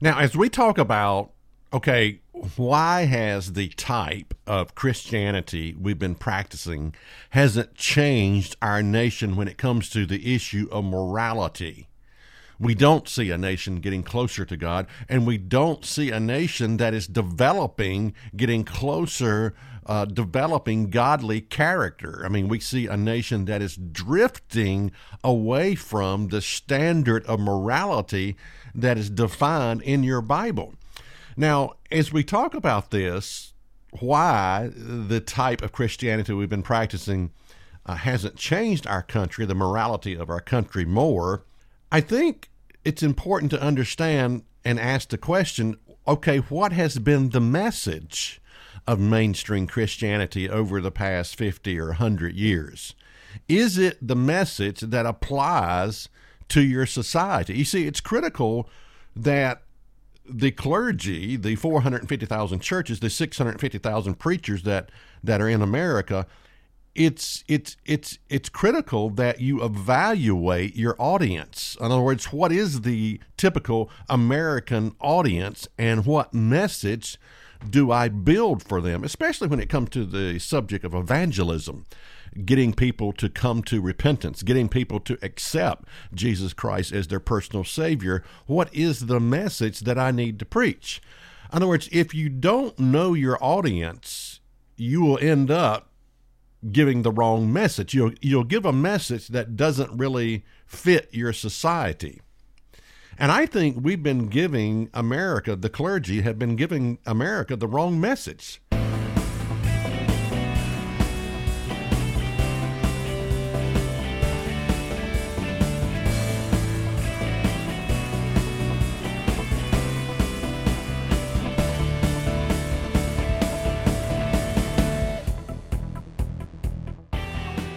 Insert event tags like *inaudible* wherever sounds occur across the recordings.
Now, as we talk about, okay, why has the type of Christianity we've been practicing hasn't changed our nation when it comes to the issue of morality? We don't see a nation getting closer to God, and we don't see a nation that is developing, getting closer, uh, developing godly character. I mean, we see a nation that is drifting away from the standard of morality that is defined in your Bible. Now, as we talk about this, why the type of Christianity we've been practicing uh, hasn't changed our country, the morality of our country more, I think it's important to understand and ask the question okay, what has been the message of mainstream Christianity over the past 50 or 100 years? Is it the message that applies to your society? You see, it's critical that the clergy, the 450,000 churches, the 650,000 preachers that, that are in America, it's it's it's it's critical that you evaluate your audience. In other words, what is the typical American audience and what message do I build for them, especially when it comes to the subject of evangelism, getting people to come to repentance, getting people to accept Jesus Christ as their personal Savior. What is the message that I need to preach? In other words, if you don't know your audience, you will end up giving the wrong message. You'll you'll give a message that doesn't really fit your society. And I think we've been giving America, the clergy have been giving America the wrong message.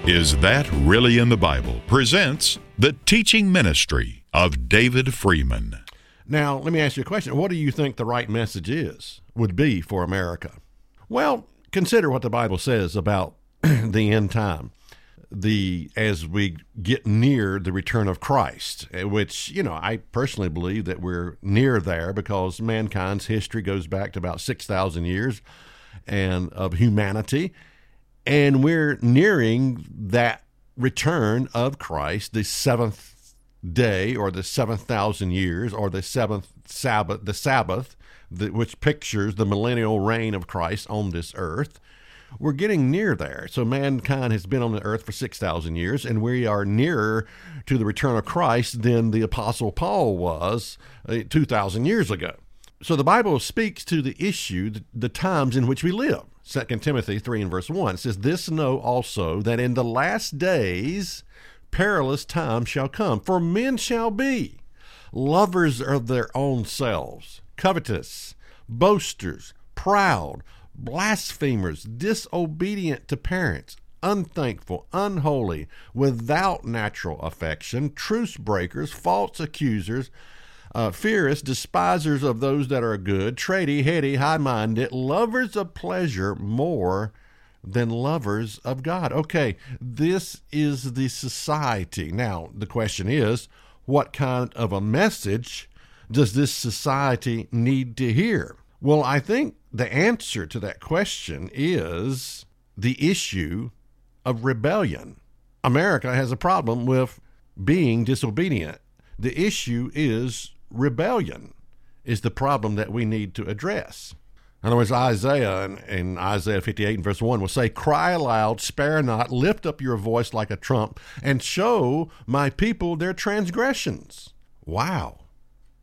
Is That Really in the Bible? presents the teaching ministry of David Freeman. Now, let me ask you a question. What do you think the right message is, would be for America? Well, consider what the Bible says about *clears throat* the end time. The as we get near the return of Christ, eh, which you know I personally believe that we're near there because mankind's history goes back to about six thousand years, and of humanity, and we're nearing that return of Christ, the seventh day or the seventh thousand years or the seventh Sabbath, the Sabbath, the, which pictures the millennial reign of Christ on this earth. We're getting near there. So mankind has been on the earth for 6,000 years, and we are nearer to the return of Christ than the Apostle Paul was uh, 2,000 years ago. So the Bible speaks to the issue, the, the times in which we live. 2 Timothy 3 and verse 1. Says, This know also that in the last days perilous times shall come, for men shall be lovers of their own selves, covetous, boasters, proud, blasphemers, disobedient to parents, unthankful, unholy, without natural affection, truce breakers, false accusers uh, despisers of those that are good, trady, heady, high minded, lovers of pleasure more than lovers of God. Okay, this is the society. Now, the question is what kind of a message does this society need to hear? Well, I think the answer to that question is the issue of rebellion. America has a problem with being disobedient. The issue is rebellion is the problem that we need to address. In other words, Isaiah in, in, Isaiah 58 and verse 1 will say, Cry aloud, spare not, lift up your voice like a trump, and show my people their transgressions. Wow.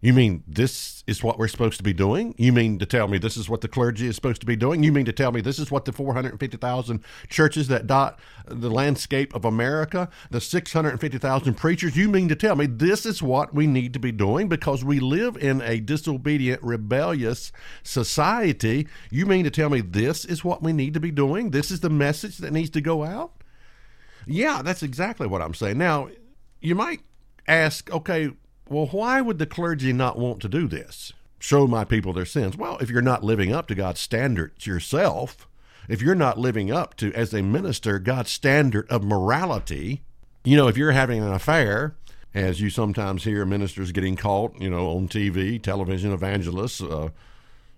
You mean this is what we're supposed to be doing? You mean to tell me this is what the clergy is supposed to be doing? You mean to tell me this is what the 450,000 churches that dot the landscape of America, the 650,000 preachers, you mean to tell me this is what we need to be doing because we live in a disobedient, rebellious society? You mean to tell me this is what we need to be doing? This is the message that needs to go out? Yeah, that's exactly what I'm saying. Now, you might ask, okay, well, why would the clergy not want to do this? Show my people their sins. Well, if you're not living up to God's standards yourself, if you're not living up to, as a minister, God's standard of morality, you know, if you're having an affair as you sometimes hear ministers getting caught, you know, on TV, television evangelists, uh,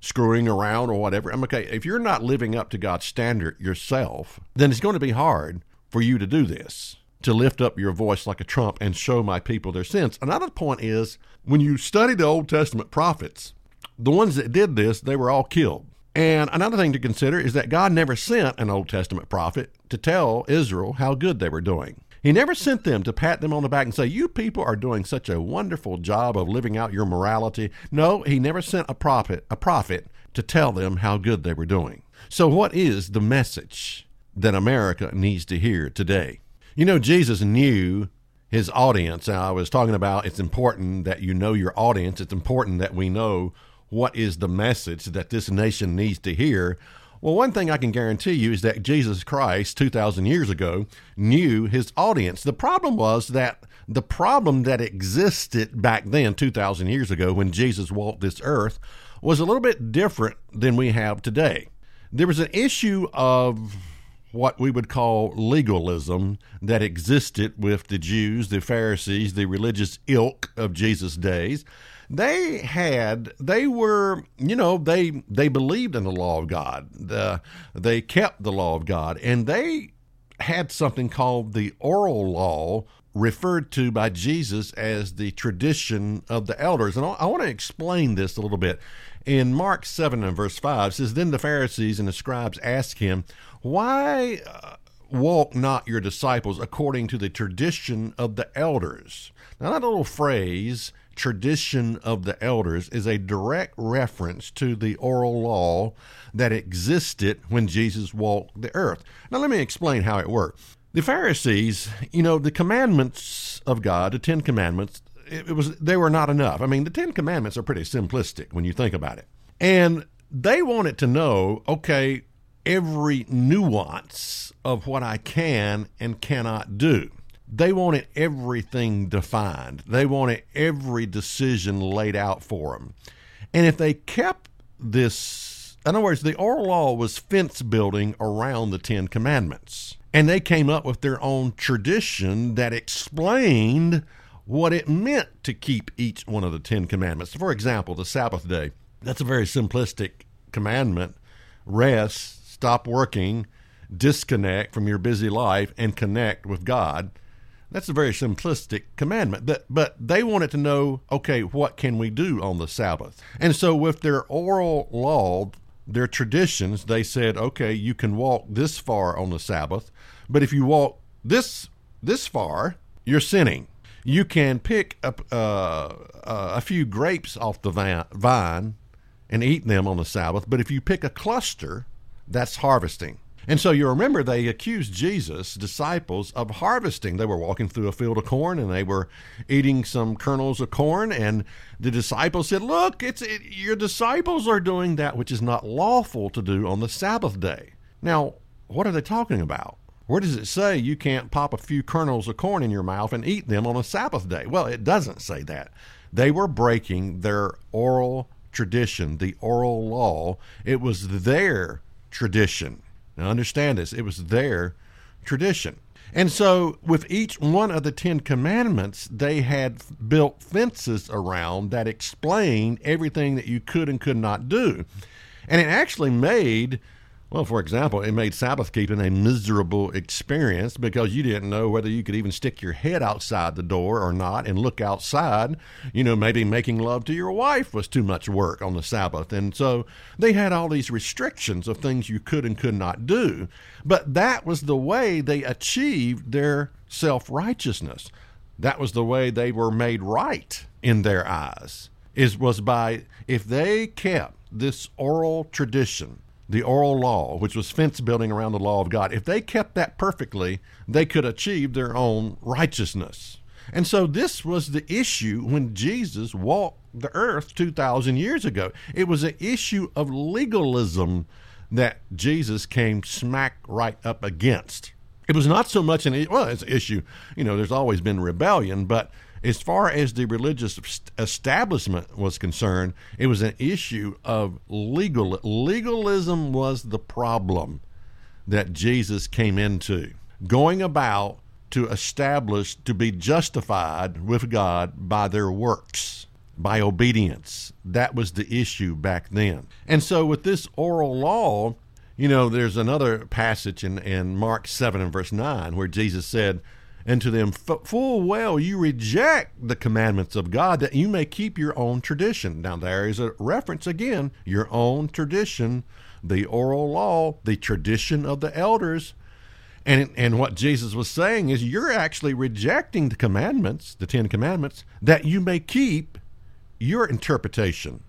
screwing around or whatever. I'm okay. If you're not living up to God's standard yourself, then it's going to be hard for you to do this, to lift up your voice like a trump and show my people their sins. Another point is when you study the Old Testament prophets, the ones that did this, they were all killed. And another thing to consider is that God never sent an Old Testament prophet to tell Israel how good they were doing. He never sent them to pat them on the back and say, You people are doing such a wonderful job of living out your morality. No, he never sent a prophet, a prophet to tell them how good they were doing. So what is the message that America needs to hear today? You know, Jesus knew his audience. I was talking about it's important that you know your audience. It's important that we know what is the message that this nation needs to hear. Well, one thing I can guarantee you is that Jesus Christ, 2,000 years ago, knew his audience. The problem was that the problem that existed back then, 2,000 years ago, when Jesus walked this earth, was a little bit different than we have today. There was an issue of what we would call legalism that existed with the Jews, the Pharisees, the religious ilk of Jesus' days they had they were you know they they believed in the law of God. The, they kept the law of God, and they had something called the oral law referred to by Jesus as the tradition of the elders. And I want to explain this a little bit. In Mark 7 and verse 5 says, Then the Pharisees and the scribes asked him, Why uh, walk not your disciples according to the tradition of the elders? Now, that little phrase tradition of the elders is a direct reference to the oral law that existed when Jesus walked the earth. Now, let me explain how it worked. The Pharisees, you know, the commandments of God, the Ten Commandments, it, was they were not enough. I mean, the Ten Commandments are pretty simplistic when you think about it, and they wanted to know, okay, every nuance of what I can and cannot do. They wanted everything defined. They wanted every decision laid out for them. And if they kept this, in other words, the oral law was fence building around the Ten Commandments. And they came up with their own tradition that explained what it meant to keep each one of the Ten Commandments. For example, the Sabbath day. That's a very simplistic commandment. Rest, stop working, disconnect from your busy life, and connect with God. That's a very simplistic commandment. But, but they wanted to know, okay, what can we do on the Sabbath? And so with their oral law, their traditions, they said, okay, you can walk this far on the Sabbath, but if you walk this this far, you're sinning. You can pick up uh, uh, a few grapes off the vine and eat them on the Sabbath, but if you pick a cluster, that's harvesting. And so you remember they accused Jesus' disciples of harvesting. They were walking through a field of corn and they were eating some kernels of corn. And the disciples said, Look, it's it, your disciples are doing that which is not lawful to do on the Sabbath day. Now, what are they talking about? Where does it say you can't pop a few kernels of corn in your mouth and eat them on a Sabbath day? Well, it doesn't say that. They were breaking their oral tradition, the oral law. It was their tradition. Now, understand this, it was their tradition. And so, with each one of the Ten Commandments, they had built fences around that explained everything that you could and could not do. And it actually made well, for example, it made Sabbath keeping a miserable experience because you didn't know whether you could even stick your head outside the door or not and look outside. You know, maybe making love to your wife was too much work on the Sabbath. And so they had all these restrictions of things you could and could not do. But that was the way they achieved their self righteousness. That was the way they were made right in their eyes. Is was by if they kept this oral tradition the oral law, which was fence building around the law of God, if they kept that perfectly, they could achieve their own righteousness. And so this was the issue when Jesus walked the earth 2,000 years ago. It was an issue of legalism that Jesus came smack right up against. It was not so much an well, it's an issue. You know, there's always been rebellion, but as far as the religious establishment was concerned, it was an issue of legal legalism was the problem that Jesus came into, going about to establish to be justified with God by their works, by obedience. That was the issue back then. And so with this oral law, you know, there's another passage in, in Mark 7 and verse 9 where Jesus said, And to them, full well you reject the commandments of God that you may keep your own tradition. Now, there is a reference again, your own tradition, the oral law, the tradition of the elders and, and what Jesus was saying is, you're actually rejecting the commandments, the Ten Commandments, that you may keep your interpretation,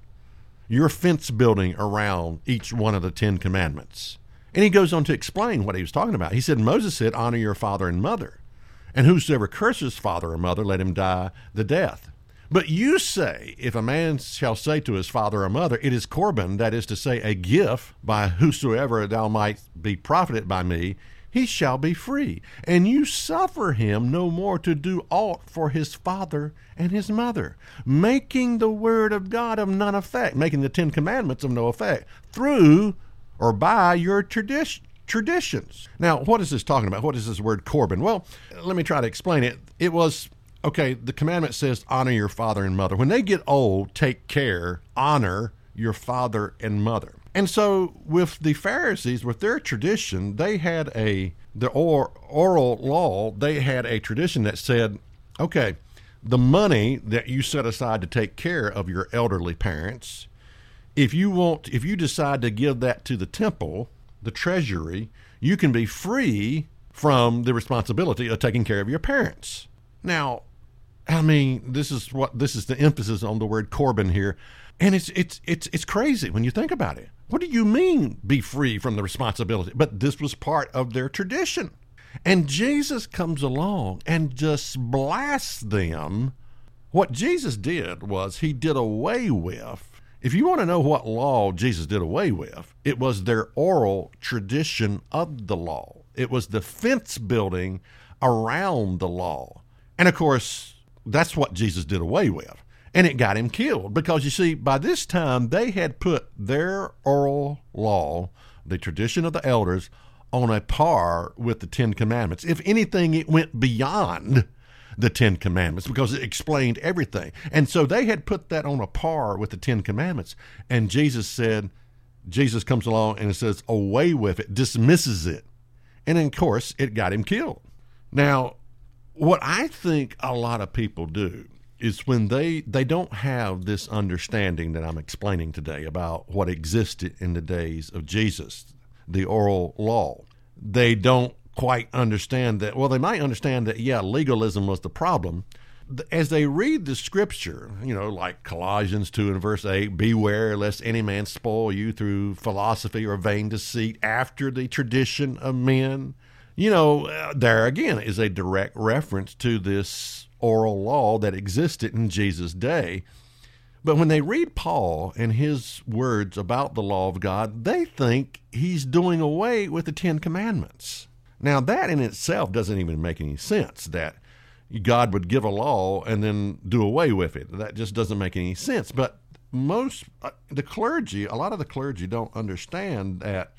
your fence building around each one of the Ten Commandments. And he goes on to explain what he was talking about. He said, Moses said, Honor your father and mother, and whosoever curses father or mother, let him die the death. But you say, if a man shall say to his father or mother, It is Corban, that is to say, a gift, by whosoever thou might be profited by me, he shall be free. And you suffer him no more to do aught for his father and his mother, making the word of God of none effect, making the Ten Commandments of no effect, through or by your tradition. Traditions. Now, what is this talking about? What is this word Corban? Well, let me try to explain it. It was okay, the commandment says honor your father and mother. When they get old, take care, honor your father and mother. And so with the Pharisees, with their tradition, they had a the or, oral law. They had a tradition that said, okay, the money that you set aside to take care of your elderly parents, if you want, if you decide to give that to the temple, the treasury, you can be free from the responsibility of taking care of your parents. Now, I mean, this is what this is the emphasis on the word Corban here, and it's it's it's it's crazy when you think about it. What do you mean, be free from the responsibility? But this was part of their tradition. And Jesus comes along and just blasts them. What Jesus did was he did away with, if you want to know what law Jesus did away with, it was their oral tradition of the law. It was the fence building around the law. And of course, that's what Jesus did away with and it got him killed because you see by this time they had put their oral law the tradition of the elders on a par with the ten commandments if anything it went beyond the ten commandments because it explained everything. And so they had put that on a par with the ten commandments. And jesus said jesus comes along and it says away with it dismisses it. And of course it got him killed. Now what i think a lot of people do is when they they don't have this understanding that I'm explaining today about what existed in the days of Jesus, the oral law. They don't quite understand that. Well, they might understand that yeah, legalism was the problem. As they read the scripture, you know, like Colossians 2 and verse 8, beware lest any man spoil you through philosophy or vain deceit after the tradition of men. You know, uh, there again is a direct reference to this oral law that existed in Jesus' day. But when they read Paul and his words about the law of God, they think he's doing away with the Ten Commandments. Now, that in itself doesn't even make any sense that God would give a law and then do away with it. That just doesn't make any sense. But most, uh, the clergy, a lot of the clergy don't understand that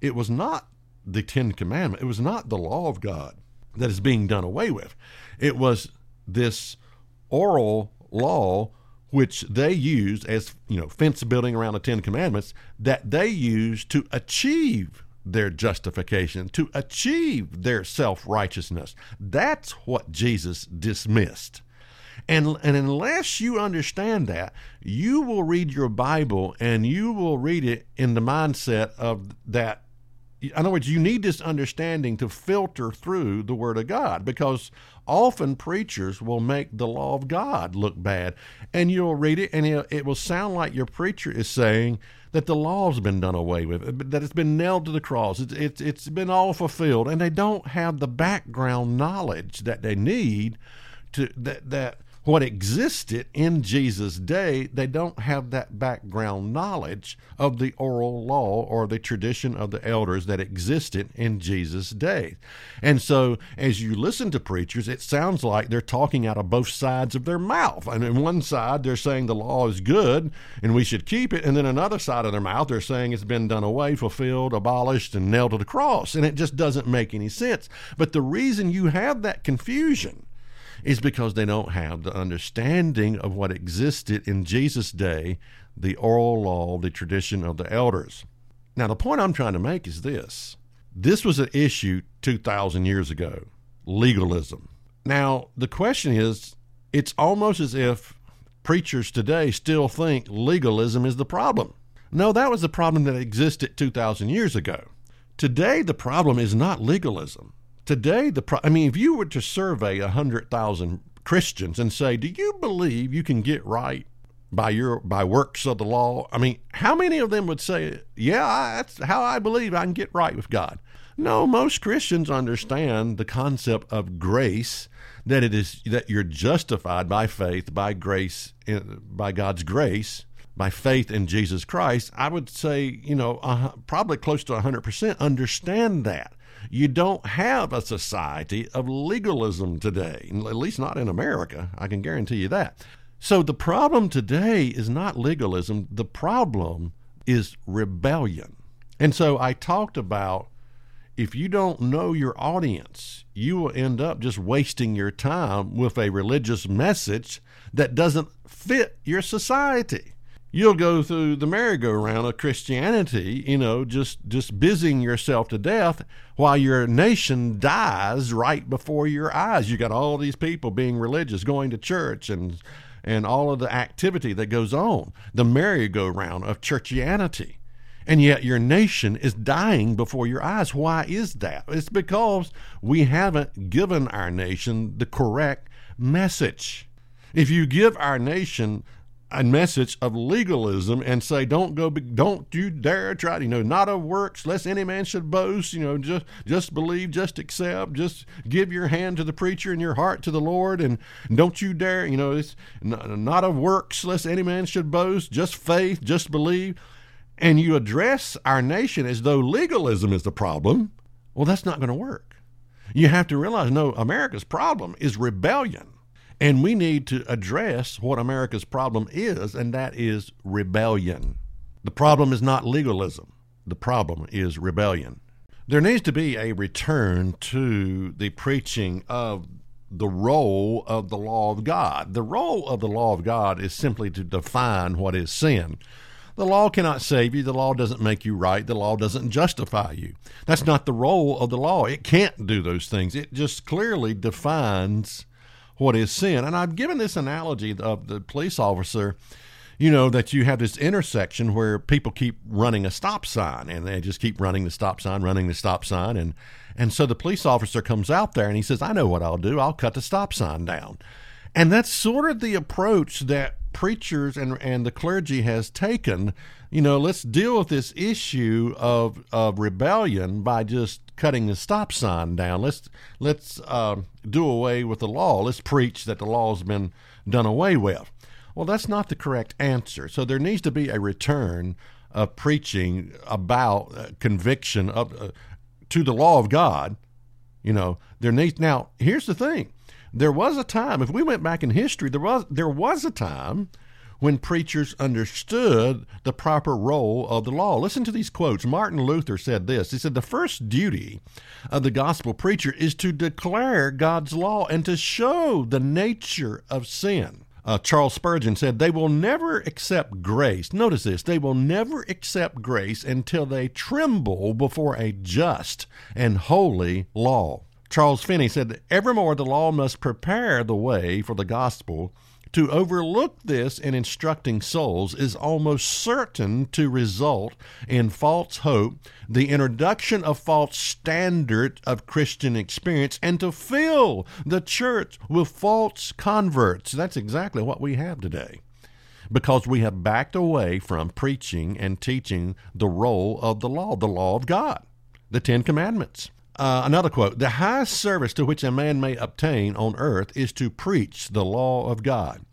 it was not the Ten Commandments, it was not the law of God that is being done away with. It was this oral law which they used as you know fence building around the Ten Commandments that they used to achieve their justification, to achieve their self righteousness. That's what Jesus dismissed. And, and unless you understand that, you will read your Bible and you will read it in the mindset of that in other words, you need this understanding to filter through the Word of God because often preachers will make the law of God look bad. And you'll read it, and it will sound like your preacher is saying that the law's been done away with, that it's been nailed to the cross, it's, it's, it's been all fulfilled. And they don't have the background knowledge that they need to, that, that what existed in Jesus' day, they don't have that background knowledge of the oral law or the tradition of the elders that existed in Jesus' day. And so, as you listen to preachers, it sounds like they're talking out of both sides of their mouth. And on one side, they're saying the law is good and we should keep it. And then another side of their mouth, they're saying it's been done away, fulfilled, abolished, and nailed to the cross. And it just doesn't make any sense. But the reason you have that confusion is because they don't have the understanding of what existed in Jesus' day, the oral law, the tradition of the elders. Now, the point I'm trying to make is this this was an issue 2,000 years ago legalism. Now, the question is it's almost as if preachers today still think legalism is the problem. No, that was the problem that existed 2,000 years ago. Today, the problem is not legalism. Today, the pro- I mean, if you were to survey a hundred thousand Christians and say, "Do you believe you can get right by your by works of the law?" I mean, how many of them would say, "Yeah, that's how I believe I can get right with God"? No, most Christians understand the concept of grace that it is that you're justified by faith, by grace, by God's grace, by faith in Jesus Christ. I would say, you know, uh, probably close to 100% understand that. You don't have a society of legalism today, at least not in America. I can guarantee you that. So the problem today is not legalism, the problem is rebellion. And so I talked about if you don't know your audience, you will end up just wasting your time with a religious message that doesn't fit your society you'll go through the merry-go-round of Christianity, you know, just just busying yourself to death while your nation dies right before your eyes. You got all these people being religious, going to church and and all of the activity that goes on, the merry-go-round of churchianity. And yet your nation is dying before your eyes. Why is that? It's because we haven't given our nation the correct message. If you give our nation a message of legalism and say, "Don't go, don't you dare try, you know, not of works, lest any man should boast. You know, just just believe, just accept, just give your hand to the preacher and your heart to the Lord, and don't you dare, you know, it's not of works, lest any man should boast. Just faith, just believe." And you address our nation as though legalism is the problem. Well, that's not going to work. You have to realize, no, America's problem is rebellion. And we need to address what America's problem is, and that is rebellion. The problem is not legalism, the problem is rebellion. There needs to be a return to the preaching of the role of the law of God. The role of the law of God is simply to define what is sin. The law cannot save you. The law doesn't make you right. The law doesn't justify you. That's not the role of the law. It can't do those things. It just clearly defines what is sin. And I've given this analogy of the police officer, you know, that you have this intersection where people keep running a stop sign and they just keep running the stop sign, running the stop sign. And, and so the police officer comes out there and he says, I know what I'll do. I'll cut the stop sign down. And that's sort of the approach that preachers and, and the clergy has taken. You know, let's deal with this issue of, of rebellion by just cutting the stop sign down. Let's let's uh, do away with the law. Let's preach that the law's been done away with. Well, that's not the correct answer. So there needs to be a return of preaching about uh, conviction of uh, to the law of God. You know, there needs now. Here's the thing: there was a time. If we went back in history, there was there was a time when preachers understood the proper role of the law. Listen to these quotes. Martin Luther said this He said, The first duty of the gospel preacher is to declare God's law and to show the nature of sin. Uh, Charles Spurgeon said, They will never accept grace. Notice this they will never accept grace until they tremble before a just and holy law. Charles Finney said, Evermore the law must prepare the way for the gospel to overlook this in instructing souls is almost certain to result in false hope, the introduction of false standard of Christian experience, and to fill the church with false converts. That's exactly what we have today because we have backed away from preaching and teaching the role of the law, the law of God, the Ten Commandments. Uh, another quote The highest service to which a man may obtain on earth is to preach the law of God.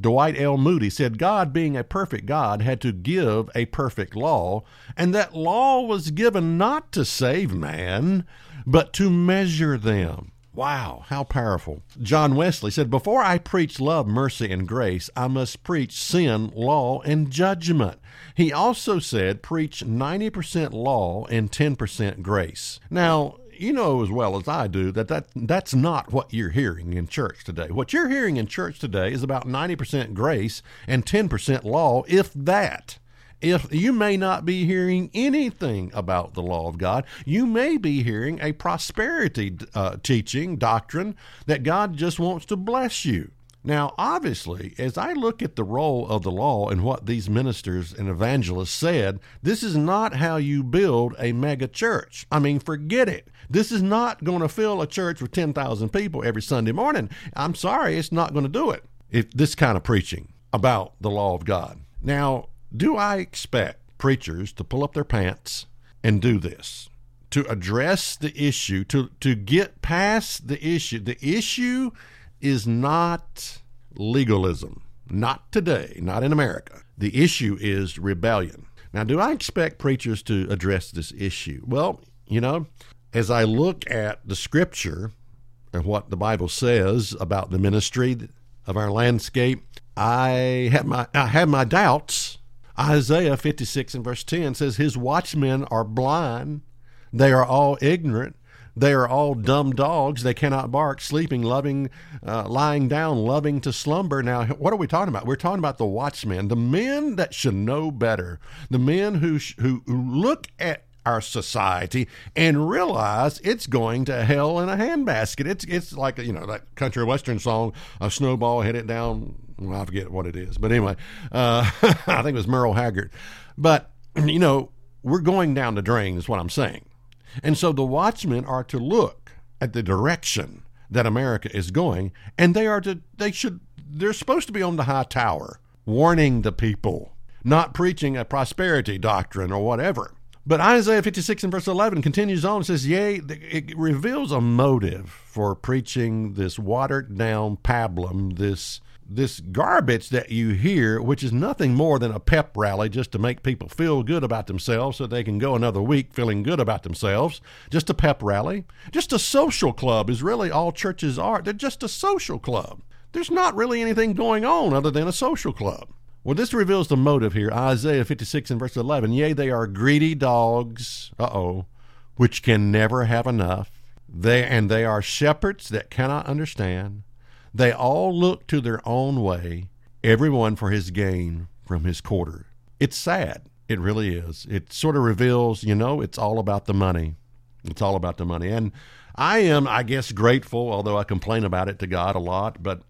Dwight L. Moody said God, being a perfect God, had to give a perfect law, and that law was given not to save man, but to measure them. Wow, how powerful. John Wesley said, Before I preach love, mercy, and grace, I must preach sin, law, and judgment. He also said, Preach 90% law and 10% grace. Now, you know as well as I do that, that that's not what you're hearing in church today. What you're hearing in church today is about 90% grace and 10% law, if that. If you may not be hearing anything about the law of God, you may be hearing a prosperity uh, teaching doctrine that God just wants to bless you. Now, obviously, as I look at the role of the law and what these ministers and evangelists said, this is not how you build a mega church. I mean, forget it. This is not going to fill a church with 10,000 people every Sunday morning. I'm sorry, it's not going to do it. If this kind of preaching about the law of God. Now, do I expect preachers to pull up their pants and do this? To address the issue, to, to get past the issue. The issue is not legalism. Not today, not in America. The issue is rebellion. Now, do I expect preachers to address this issue? Well, you know, as I look at the scripture and what the Bible says about the ministry of our landscape, I have my I have my doubts. Isaiah 56 and verse 10 says his watchmen are blind, they are all ignorant, they are all dumb dogs. They cannot bark, sleeping, loving, uh, lying down, loving to slumber. Now, what are we talking about? We're talking about the watchmen, the men that should know better, the men who, sh- who look at our society and realize it's going to hell in a handbasket. It's it's like you know that country western song, a snowball hit it down. Well, I forget what it is, but anyway, uh, *laughs* I think it was Merle Haggard. But *clears throat* you know, we're going down the drain, is what I'm saying. And so the watchmen are to look at the direction that America is going, and they are to they should they're supposed to be on the high tower, warning the people, not preaching a prosperity doctrine or whatever. But Isaiah 56 and verse 11 continues on and says, Yea, it reveals a motive for preaching this watered down pablum, this this garbage that you hear, which is nothing more than a pep rally just to make people feel good about themselves so they can go another week feeling good about themselves. Just a pep rally. Just a social club is really all churches are. They're just a social club. There's not really anything going on other than a social club. Well, this reveals the motive here. Isaiah 56 and verse 11. Yea, they are greedy dogs, uh oh, which can never have enough. They, and they are shepherds that cannot understand. They all look to their own way, everyone for his gain from his quarter. It's sad. It really is. It sort of reveals, you know, it's all about the money. It's all about the money. And I am, I guess, grateful, although I complain about it to God a lot, but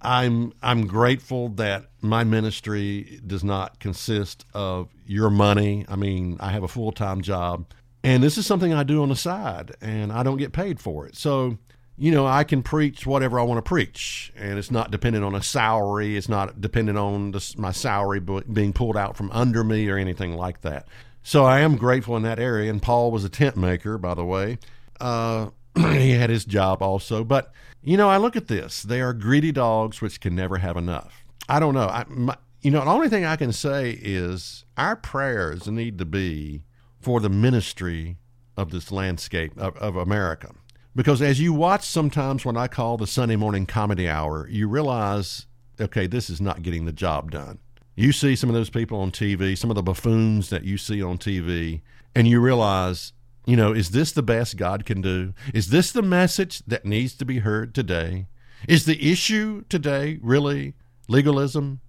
I'm I'm grateful that my ministry does not consist of your money. I mean, I have a full-time job, and this is something I do on the side, and I don't get paid for it. So you know, I can preach whatever I want to preach, and it's not dependent on a salary. It's not dependent on my salary being pulled out from under me or anything like that. So I am grateful in that area. And Paul was a tent maker, by the way. Uh, *clears throat* he had his job also. But, you know, I look at this. They are greedy dogs which can never have enough. I don't know. I, my, you know, the only thing I can say is our prayers need to be for the ministry of this landscape of, of America because as you watch sometimes when I call the Sunday morning comedy hour, you realize, okay, this is not getting the job done. You see some of those people on TV, some of the buffoons that you see on TV, and you realize, you know, is this the best God can do? Is this the message that needs to be heard today? Is the issue today really legalism?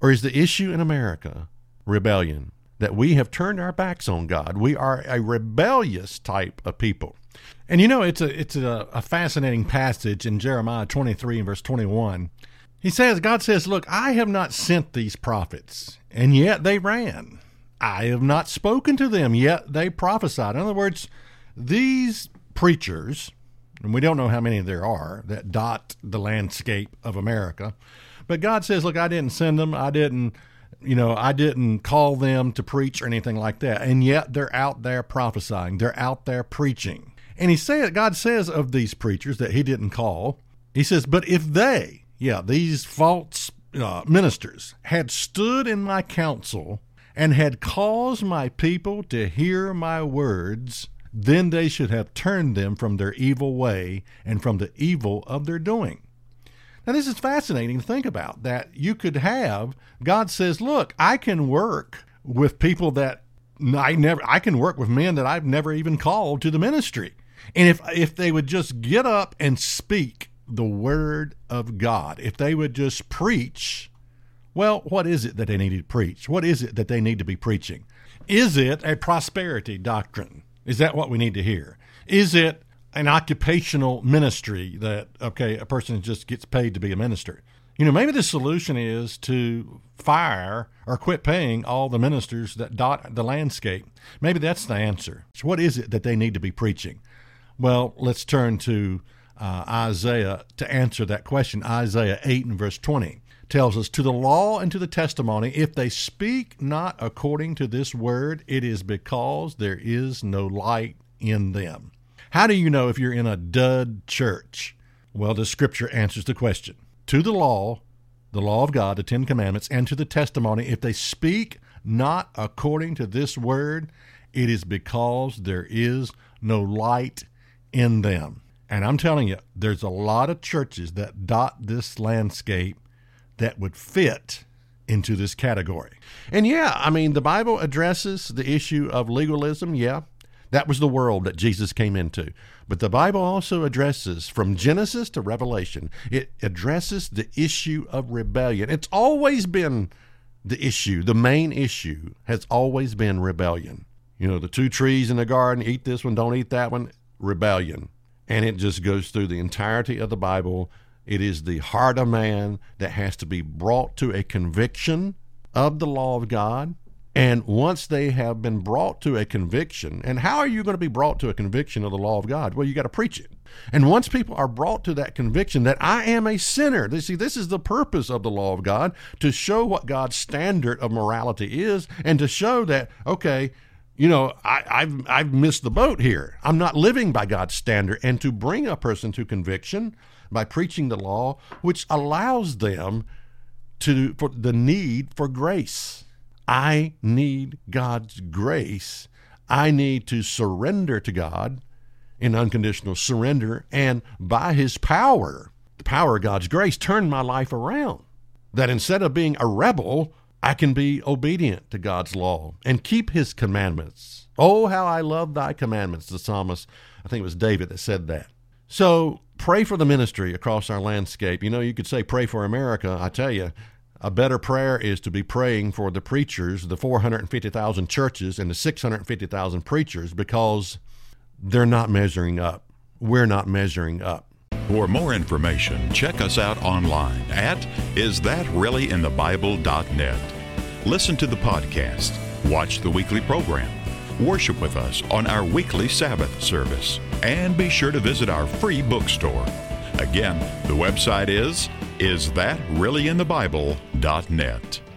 Or is the issue in America rebellion? That we have turned our backs on God. We are a rebellious type of people. And you know, it's a it's a, a fascinating passage in Jeremiah 23 and verse 21. He says, God says, Look, I have not sent these prophets, and yet they ran. I have not spoken to them, yet they prophesied. In other words, these preachers, and we don't know how many there are that dot the landscape of America, but God says, Look, I didn't send them. I didn't, you know, I didn't call them to preach or anything like that. And yet they're out there prophesying, they're out there preaching. And he said, God says of these preachers that he didn't call, he says, but if they, yeah, these false uh, ministers had stood in my counsel and had caused my people to hear my words, then they should have turned them from their evil way and from the evil of their doing. Now, this is fascinating to think about that you could have, God says, Look, I can work with people that I never, I can work with men that I've never even called to the ministry. And if, if they would just get up and speak the word of God, if they would just preach, well, what is it that they need to preach? What is it that they need to be preaching? Is it a prosperity doctrine? Is that what we need to hear? Is it an occupational ministry that, okay, a person just gets paid to be a minister? You know, maybe the solution is to fire or quit paying all the ministers that dot the landscape. Maybe that's the answer. So what is it that they need to be preaching? Well, let's turn to uh, Isaiah to answer that question. Isaiah 8 and verse 20 tells us, To the law and to the testimony, if they speak not according to this word, it is because there is no light in them. How do you know if you're in a dud church? Well, the scripture answers the question. To the law, the law of God, the Ten Commandments, and to the testimony, if they speak not according to this word, it is because there is no light in them. And I'm telling you, there's a lot of churches that dot this landscape that would fit into this category. And yeah, I mean, the Bible addresses the issue of legalism. Yeah, that was the world that Jesus came into. But the Bible also addresses, from Genesis to Revelation, it addresses the issue of rebellion. It's always been the issue, the main issue has always been rebellion. You know, the two trees in the garden, eat this one, don't eat that one, rebellion. And it just goes through the entirety of the Bible. It is the heart of man that has to be brought to a conviction of the law of God. And once they have been brought to a conviction, and how are you going to be brought to a conviction of the law of God? Well, you got to preach it. And once people are brought to that conviction that I am a sinner, they see this is the purpose of the law of God to show what God's standard of morality is and to show that, okay, you know, I, have I've missed the boat here. I'm not living by God's standard. And to bring a person to conviction by preaching the law, which allows them to for the need for grace. I need God's grace. I need to surrender to God in unconditional surrender, and by His power, the power of God's grace, turn my life around. That instead of being a rebel, I can be obedient to God's law and keep his commandments. Oh, how I love thy commandments, the psalmist, I think it was David that said that. So pray for the ministry across our landscape. You know, you could say pray for America. I tell you, a better prayer is to be praying for the preachers, the 450,000 churches, and the 650,000 preachers because they're not measuring up. We're not measuring up. For more information, check us out online at isthatreallyinthebible.net. Listen to the podcast, watch the weekly program, worship with us on our weekly Sabbath service, and be sure to visit our free bookstore. Again, the website is isthatreallyinthebible.net.